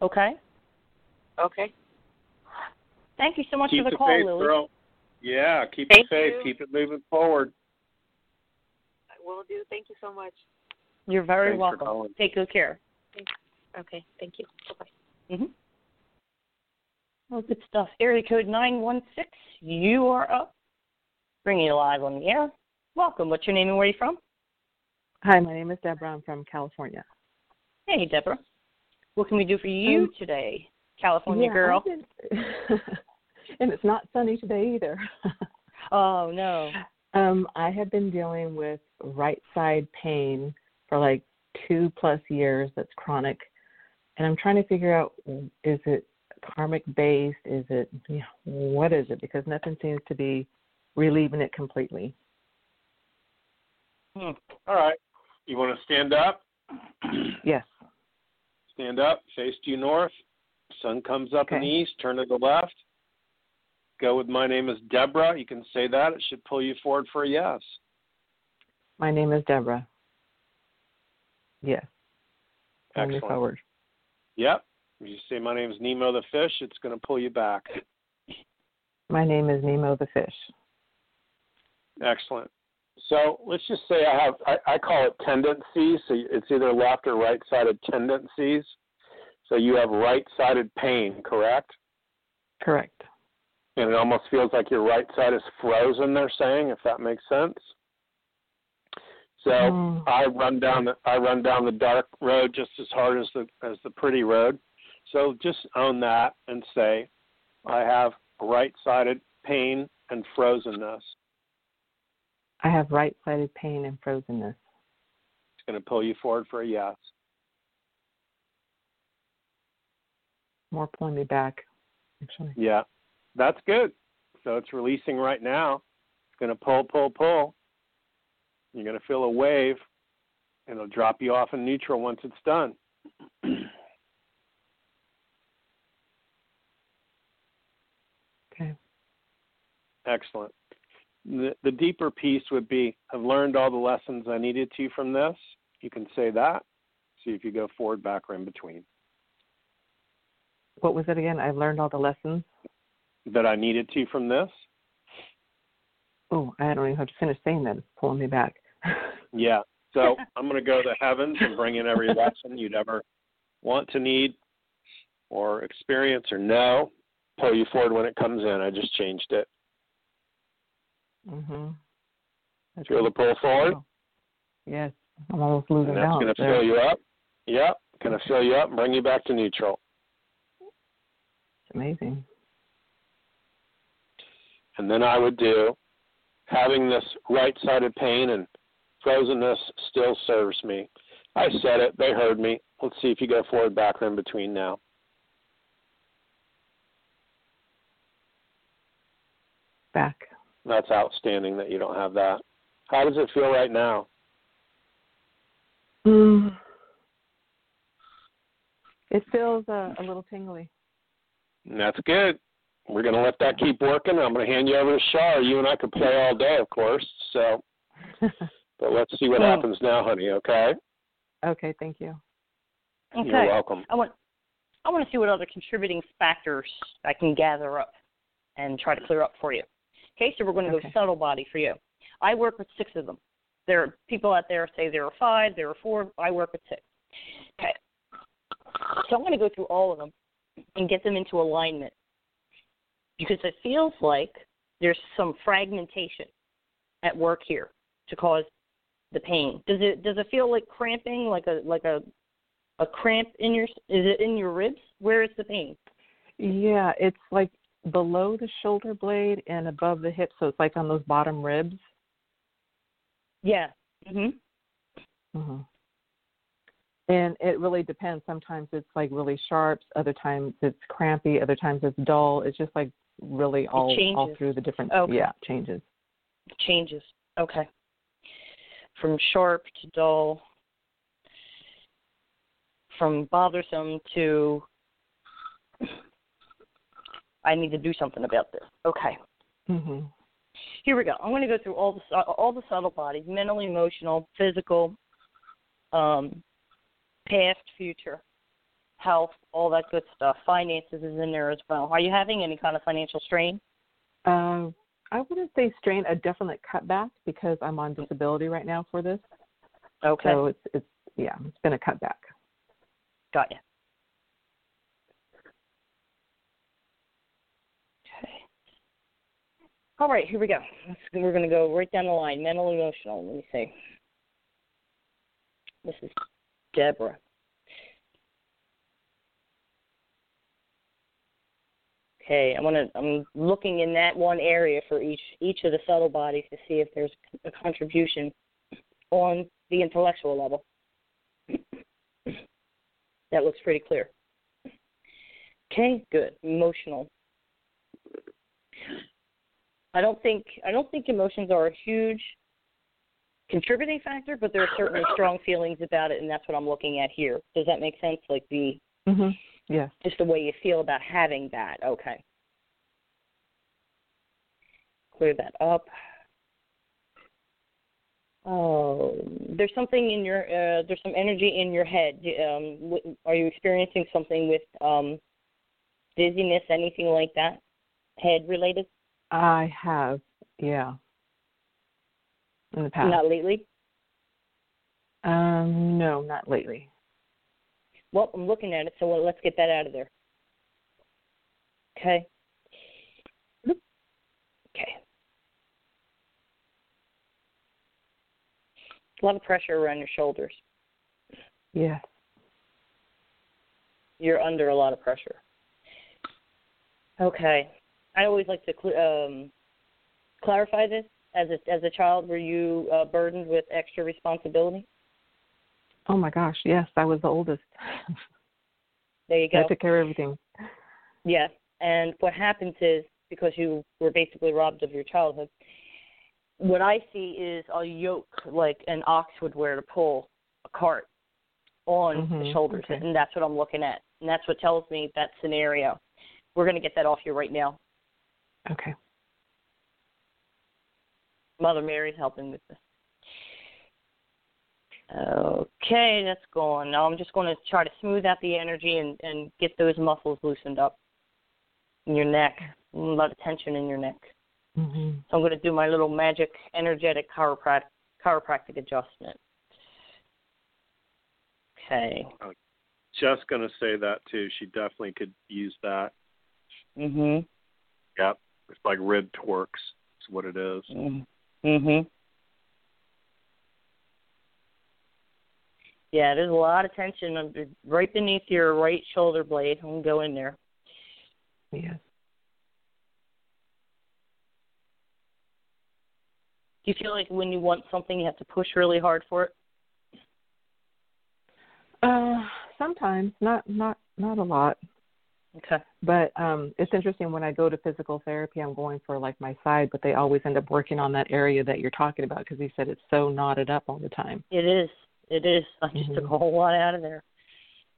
Okay? Okay. Thank you so much keep for the, the call, faith, Lily. girl. Yeah, keep Thank the faith. you. Keep it moving forward. I will do. Thank you so much. You're very Thanks welcome. Take good care. Okay. Thank you. Bye-bye. Mm-hmm. Well, good stuff. Area code 916, you are up. Bringing you live on the air. Welcome. What's your name and where are you from? Hi, my name is Deborah. I'm from California. Hey, Deborah. What can we do for you Um, today, California yeah, girl? Been- and it's not sunny today either. Oh, no. um, I have been dealing with right side pain for like two plus years. That's chronic, and I'm trying to figure out is it karmic based? Is it you know, what is it? Because nothing seems to be relieving it completely. Hmm. All right. You want to stand up? Yes. Stand up, face due north. Sun comes up in the east, turn to the left. Go with my name is Deborah. You can say that. It should pull you forward for a yes. My name is Deborah. Yes. Pull Excellent. forward. Yep. If you say my name is Nemo the fish, it's going to pull you back. My name is Nemo the fish. Excellent. So let's just say I have, I, I call it tendencies. So it's either left or right sided tendencies. So you have right sided pain, correct? Correct. And it almost feels like your right side is frozen, they're saying, if that makes sense. So Mm. I run down the I run down the dark road just as hard as the as the pretty road. So just own that and say, I have right sided pain and frozenness. I have right sided pain and frozenness. It's going to pull you forward for a yes. More pulling me back, actually. Yeah, that's good. So it's releasing right now. It's going to pull, pull, pull. You're going to feel a wave, and it'll drop you off in neutral once it's done. Okay. Excellent. The, the deeper piece would be I've learned all the lessons I needed to from this. You can say that. See if you go forward, back, or in between. What was it again? I've learned all the lessons. That I needed to from this. Oh, I don't even have to finish saying that. It's pulling me back. Yeah. So I'm going to go to heavens and bring in every lesson you'd ever want to need or experience or know. Pull you forward when it comes in. I just changed it. mhm. That's Feel the pull forward? Yes. I'm almost losing And that's balance going to fill you up. Yep. Going to fill you up and bring you back to neutral. Amazing. And then I would do having this right sided pain and frozenness still serves me. I said it, they heard me. Let's see if you go forward, back, or in between now. Back. That's outstanding that you don't have that. How does it feel right now? Mm. It feels uh, a little tingly. That's good. We're going to let that keep working. I'm going to hand you over to Char. You and I could play all day, of course. So, but let's see what Cool. happens now, honey. Okay. okay, thank you. Okay. You're welcome. I want I want to see what other contributing factors I can gather up and try to clear up for you. Okay, so we're going to Okay. go subtle body for you. I work with six of them. There are people out there say there are five, there are four. I work with six. Okay. So I'm going to go through all of them and get them into alignment because it feels like there's some fragmentation at work here to cause the pain. Does it does it feel like cramping, like a like a a cramp in your is it in your ribs? Where is the pain? Yeah, it's like below the shoulder blade and above the hip, so it's like on those bottom ribs. Yeah. Mhm. hmm And it really depends. Sometimes it's like really sharp. Other times it's crampy. Other times it's dull. It's just like really all all through the different. Okay. Yeah, changes. Changes. Okay. From sharp to dull. From bothersome to I need to do something about this. Okay. hmm Here we go. I'm going to go through all the all the subtle bodies: mental, emotional, physical, um, past, future, health, all that good stuff. Finances is in there as well. Are you having any kind of financial strain? Uh, I wouldn't say strain, a definite cutback because I'm on disability right now for this. Okay, So it's it's yeah, it's been a cutback. got you. Okay. All right, here we go. Let's, we're going to go right down the line. Mental, emotional. Let me see. This is Deborah. Okay, I'm gonna I'm looking in that one area for each each of the subtle bodies to see if there's a contribution on the intellectual level. that looks pretty clear. Okay, good. Emotional. I don't think I don't think emotions are a huge contributing factor, but there are certainly strong feelings about it, and that's what I'm looking at here. Does that make sense? Like the hmm Yes. just the way you feel about having that. Okay. Clear that up. Oh, there's something in your uh, there's some energy in your head. Um, w- are you experiencing something with um, dizziness, anything like that, head related? I have, yeah. In the past. Not lately. Um, no, not lately. Well, I'm looking at it, so let's get that out of there. Okay. Okay. A lot of pressure around your shoulders. Yeah. You're under a lot of pressure. Okay. I always like to cl- um, clarify this. As a as a child, were you uh, burdened with extra responsibility? Oh my gosh, yes, I was the oldest. There you go. I took care of everything. Yeah. And what happens is because you were basically robbed of your childhood, what I see is a yoke like an ox would wear to pull a cart on the Mhm, shoulders. okay. And that's what I'm looking at. And that's what tells me that scenario. We're going to get that off you right now. Okay. Mother Mary's helping with this. Okay, that's gone. Now I'm just going to try to smooth out the energy and, and get those muscles loosened up in your neck. A lot of tension in your neck. hmm So I'm going to do my little magic energetic chiroprac- chiropractic adjustment. Okay. Just gonna say that too. She definitely could use that. Mhm. Yep. It's like rib twerks. It's what it is. Mhm. Yeah, there's a lot of tension under, right beneath your right shoulder blade. I'm gonna go in there. Yes. Do you feel like when you want something, you have to push really hard for it? Uh, sometimes, not not not a lot. Okay. But um it's interesting when I go to physical therapy, I'm going for like my side, but they always end up working on that area that you're talking about because he said it's so knotted up all the time. It is. It is. I just Mhm. took a whole lot out of there.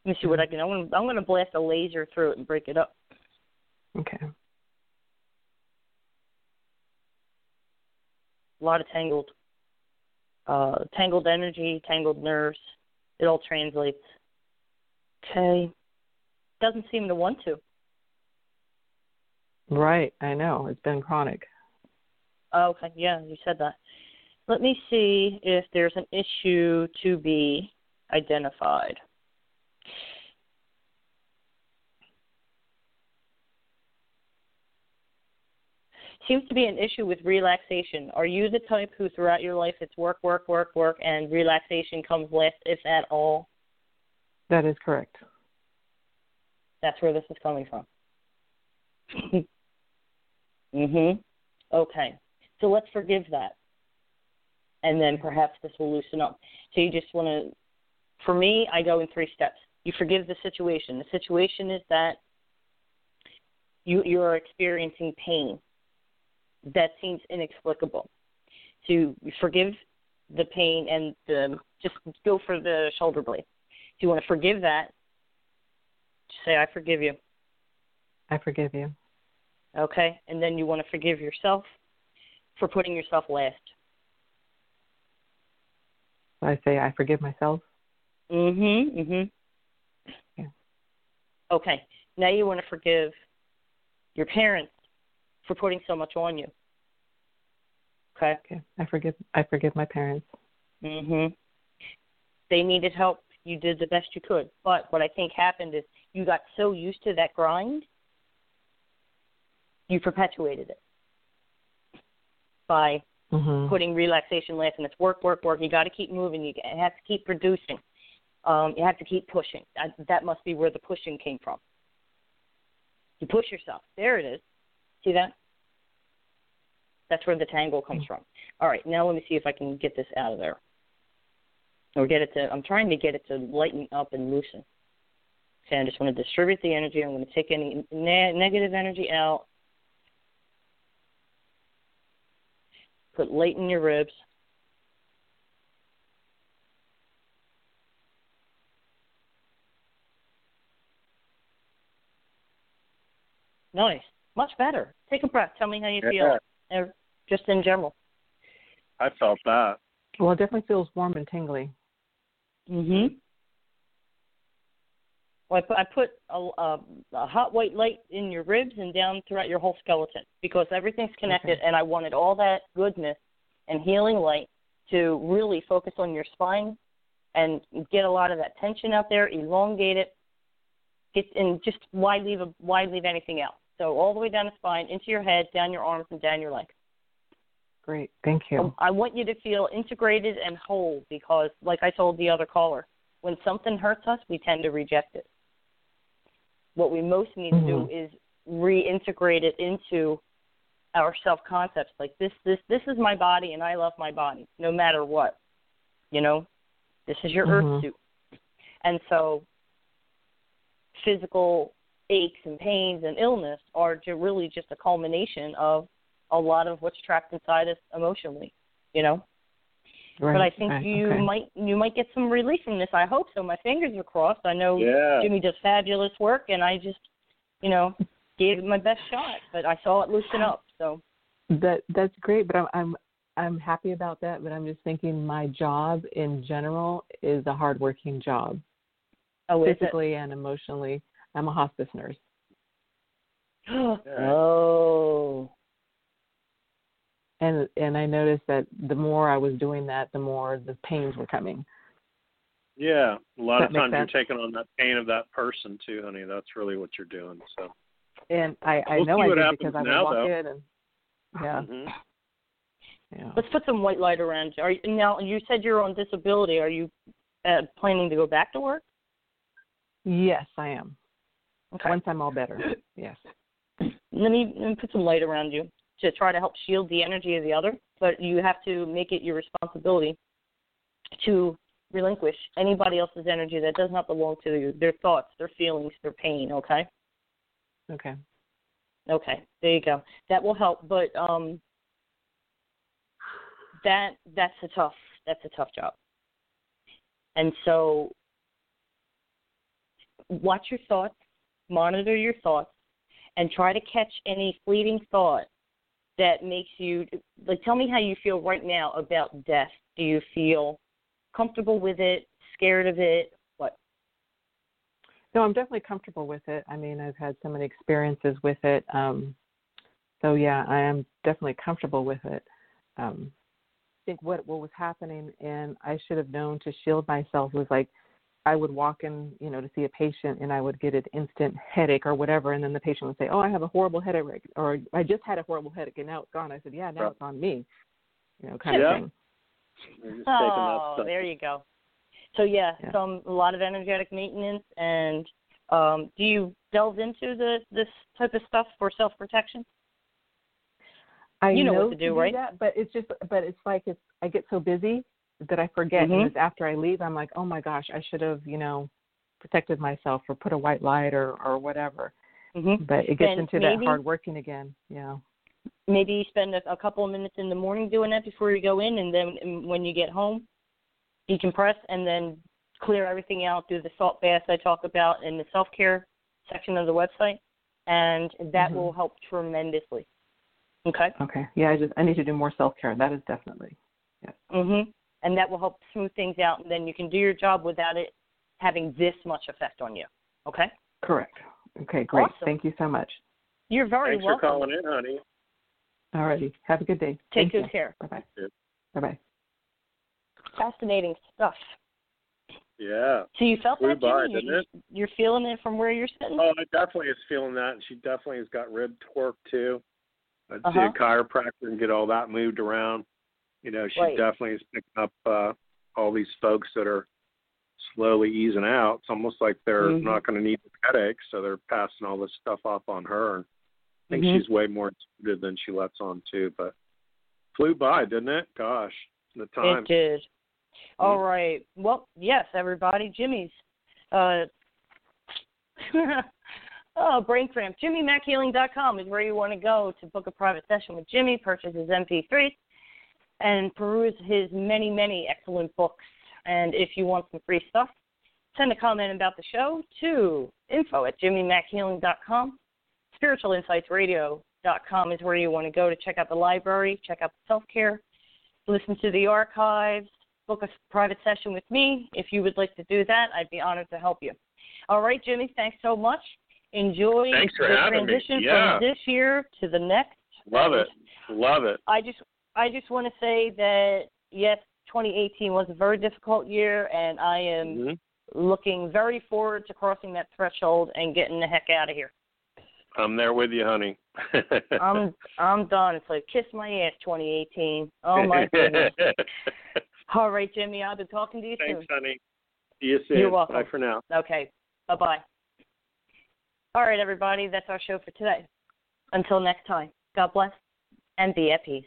Let me see what I can. I'm gonna, I'm gonna blast a laser through it and break it up. Okay. A lot of tangled, uh, tangled energy, tangled nerves. It all translates. Okay. Doesn't seem to want to. Right, I know. It's been chronic. Oh, okay. Yeah, you said that. Let me see if there's an issue to be identified. Seems to be an issue with relaxation. Are you the type who, throughout your life, it's work, work, work, work, and relaxation comes last, if at all? That is correct. That's where this is coming from. mhm. Okay. So let's forgive that. And then perhaps this will loosen up. So you just want to for me, I go in three steps. You forgive the situation. The situation is that you you're experiencing pain that seems inexplicable. So you forgive the pain and the, just go for the shoulder blade. So you want to forgive that. Say, I forgive you. I forgive you. Okay? And then you want to forgive yourself for putting yourself last. I say I forgive myself. Mhm. Mhm. Yeah. Okay. Now you want to forgive your parents for putting so much on you. Okay. Okay. I forgive I forgive my parents. Mhm. They needed help. You did the best you could. But what I think happened is you got so used to that grind, you perpetuated it by Mhm. putting relaxation last, and it's work, work, work. You got to keep moving. You have to keep producing. Um, you have to keep pushing. That, that must be where the pushing came from. You push yourself. There it is. See that? That's where the tangle comes from. All right, now let me see if I can get this out of there, or get it to. I'm trying to get it to lighten up and loosen. Okay, I just want to distribute the energy. I'm going to take any ne- negative energy out. Put light in your ribs. Nice. Much better. Take a breath. Tell me how you Yeah. feel. Uh, Just in general. I felt that. Well, it definitely feels warm and tingly. Mhm. Well, I put, I put a, a, a hot white light in your ribs and down throughout your whole skeleton because everything's connected, Okay. and I wanted all that goodness and healing light to really focus on your spine and get a lot of that tension out there, elongate it, get and just why leave a, why leave anything else? So all the way down the spine, into your head, down your arms, and down your legs. Great. Thank you. Um, I want you to feel integrated and whole because, like I told the other caller, when something hurts us, we tend to reject it. What we most need to do is reintegrate it into our self concepts. Like this, this, this is my body, and I love my body, no matter what. You know, this is your Mhm. earth suit, and so physical aches and pains and illness are really just a culmination of a lot of what's trapped inside us emotionally, you know. Right. but I think right, you okay. might you might get some relief from this. I hope so. My fingers are crossed. I know Yeah. Jimmy does fabulous work, and I just, you know, gave it my best shot. But I saw it loosen up. So That that's great, but I'm I'm I'm happy about that. But I'm just thinking my job in general is a hardworking job, oh, physically and emotionally. I'm a hospice nurse. oh, and and I noticed that the more I was doing that, the more the pains were coming. Yeah. A lot That of times you're taking on that pain of that person too, honey. That's really what you're doing. So And I I We'll know see I did because I would now, walk though. in and yeah Mhm. yeah. let's put some white light around you. Are you now? You said you're on disability. Are you uh, planning to go back to work? Yes, I am. Okay. Once I'm all better. Yes. Let me, let me put some light around you to try to help shield the energy of the other. but you have to make it your responsibility to relinquish anybody else's energy that does not belong to you, their thoughts, their feelings, their pain, okay? Okay. Okay, there you go. That will help, but um that that's a tough that's a tough job. And so watch your thoughts, monitor your thoughts, and try to catch any fleeting thought that makes you like tell me how you feel right now about death. Do you feel comfortable with it, scared of it? What? No, I'm definitely comfortable with it. I mean, I've had so many experiences with it. Um so yeah, I am definitely comfortable with it. Um I think what what was happening and I should have known to shield myself was like I would walk in, you know, to see a patient and I would get an instant headache or whatever and then the patient would say, "Oh, I have a horrible headache," or "I just had a horrible headache and now it's gone." I said, "Yeah, now Right. it's on me." You know, kind Yeah. of thing. You're just taking that Oh, there you go. So yeah, Yeah. some a lot of energetic maintenance and um do you delve into the this type of stuff for self protection? I You know what know to do, right? that, but it's just but it's like it's I get so busy that I forget Mhm. and it's after I leave I'm like, "Oh my gosh, I should have, you know, protected myself or put a white light or or whatever." Mm-hmm. But it gets Then into maybe- that hard working again. Yeah. Maybe you spend a, a couple of minutes in the morning doing that before you go in, and then when you get home, decompress and then clear everything out. Do the salt baths I talk about in the self care section of the website, and that Mhm. will help tremendously. Okay. Okay. Yeah, I just I need to do more self-care. That is definitely. Yeah. Mhm. And that will help smooth things out, and then you can do your job without it having this much effect on you. Okay. Correct. Okay, great. Awesome. Thank you so much. You're very Thanks welcome. for calling in, honey. Alrighty. Have a good day. Take Thank good you. care. Bye bye. Yeah. Bye bye. Fascinating stuff. Yeah. So you felt Flew that, by, Jimmy? didn't You, it? You're feeling it from where you're sitting. Oh, I definitely is feeling that, and she definitely has got rib torque too. I'd see Uh-huh. a chiropractor and get all that moved around. You know, she Right. definitely is picking up uh all these folks that are slowly easing out. It's almost like they're Mhm. not going to need the headaches, so they're passing all this stuff off on her. And I think Mhm. she's way more intuitive than she lets on too. But flew by, didn't it? Gosh, the time. It did. All right. Well, yes, everybody. Jimmy's. Uh, oh, brain cramp. JimmyMackHealing.com is where you want to go to book a private session with Jimmy, purchase his MP3, and peruse his many, many excellent books. And if you want some free stuff, send a comment about the show to info at JimmyMackHealing.com. SpiritualinsightsRadio.com is where you want to go to check out the library, check out the self care, listen to the archives, book a private session with me. If you would like to do that, I'd be honored to help you. All right, Jimmy, thanks so much. Enjoy Thanks the transition Yeah. from this year to the next. Love it. Love it. I just I just want to say that yes, 2018 was a very difficult year, and I am Mhm. looking very forward to crossing that threshold and getting the heck out of here. I'm there with you, honey. I'm I'm done. It's like kiss my ass, 2018. Oh my goodness. All right, Jimmy, I'll be talking to you Thanks, soon. honey. See you soon. You're welcome. Bye for now. Okay, bye bye. All right, everybody, that's our show for today. Until next time, God bless and be at peace.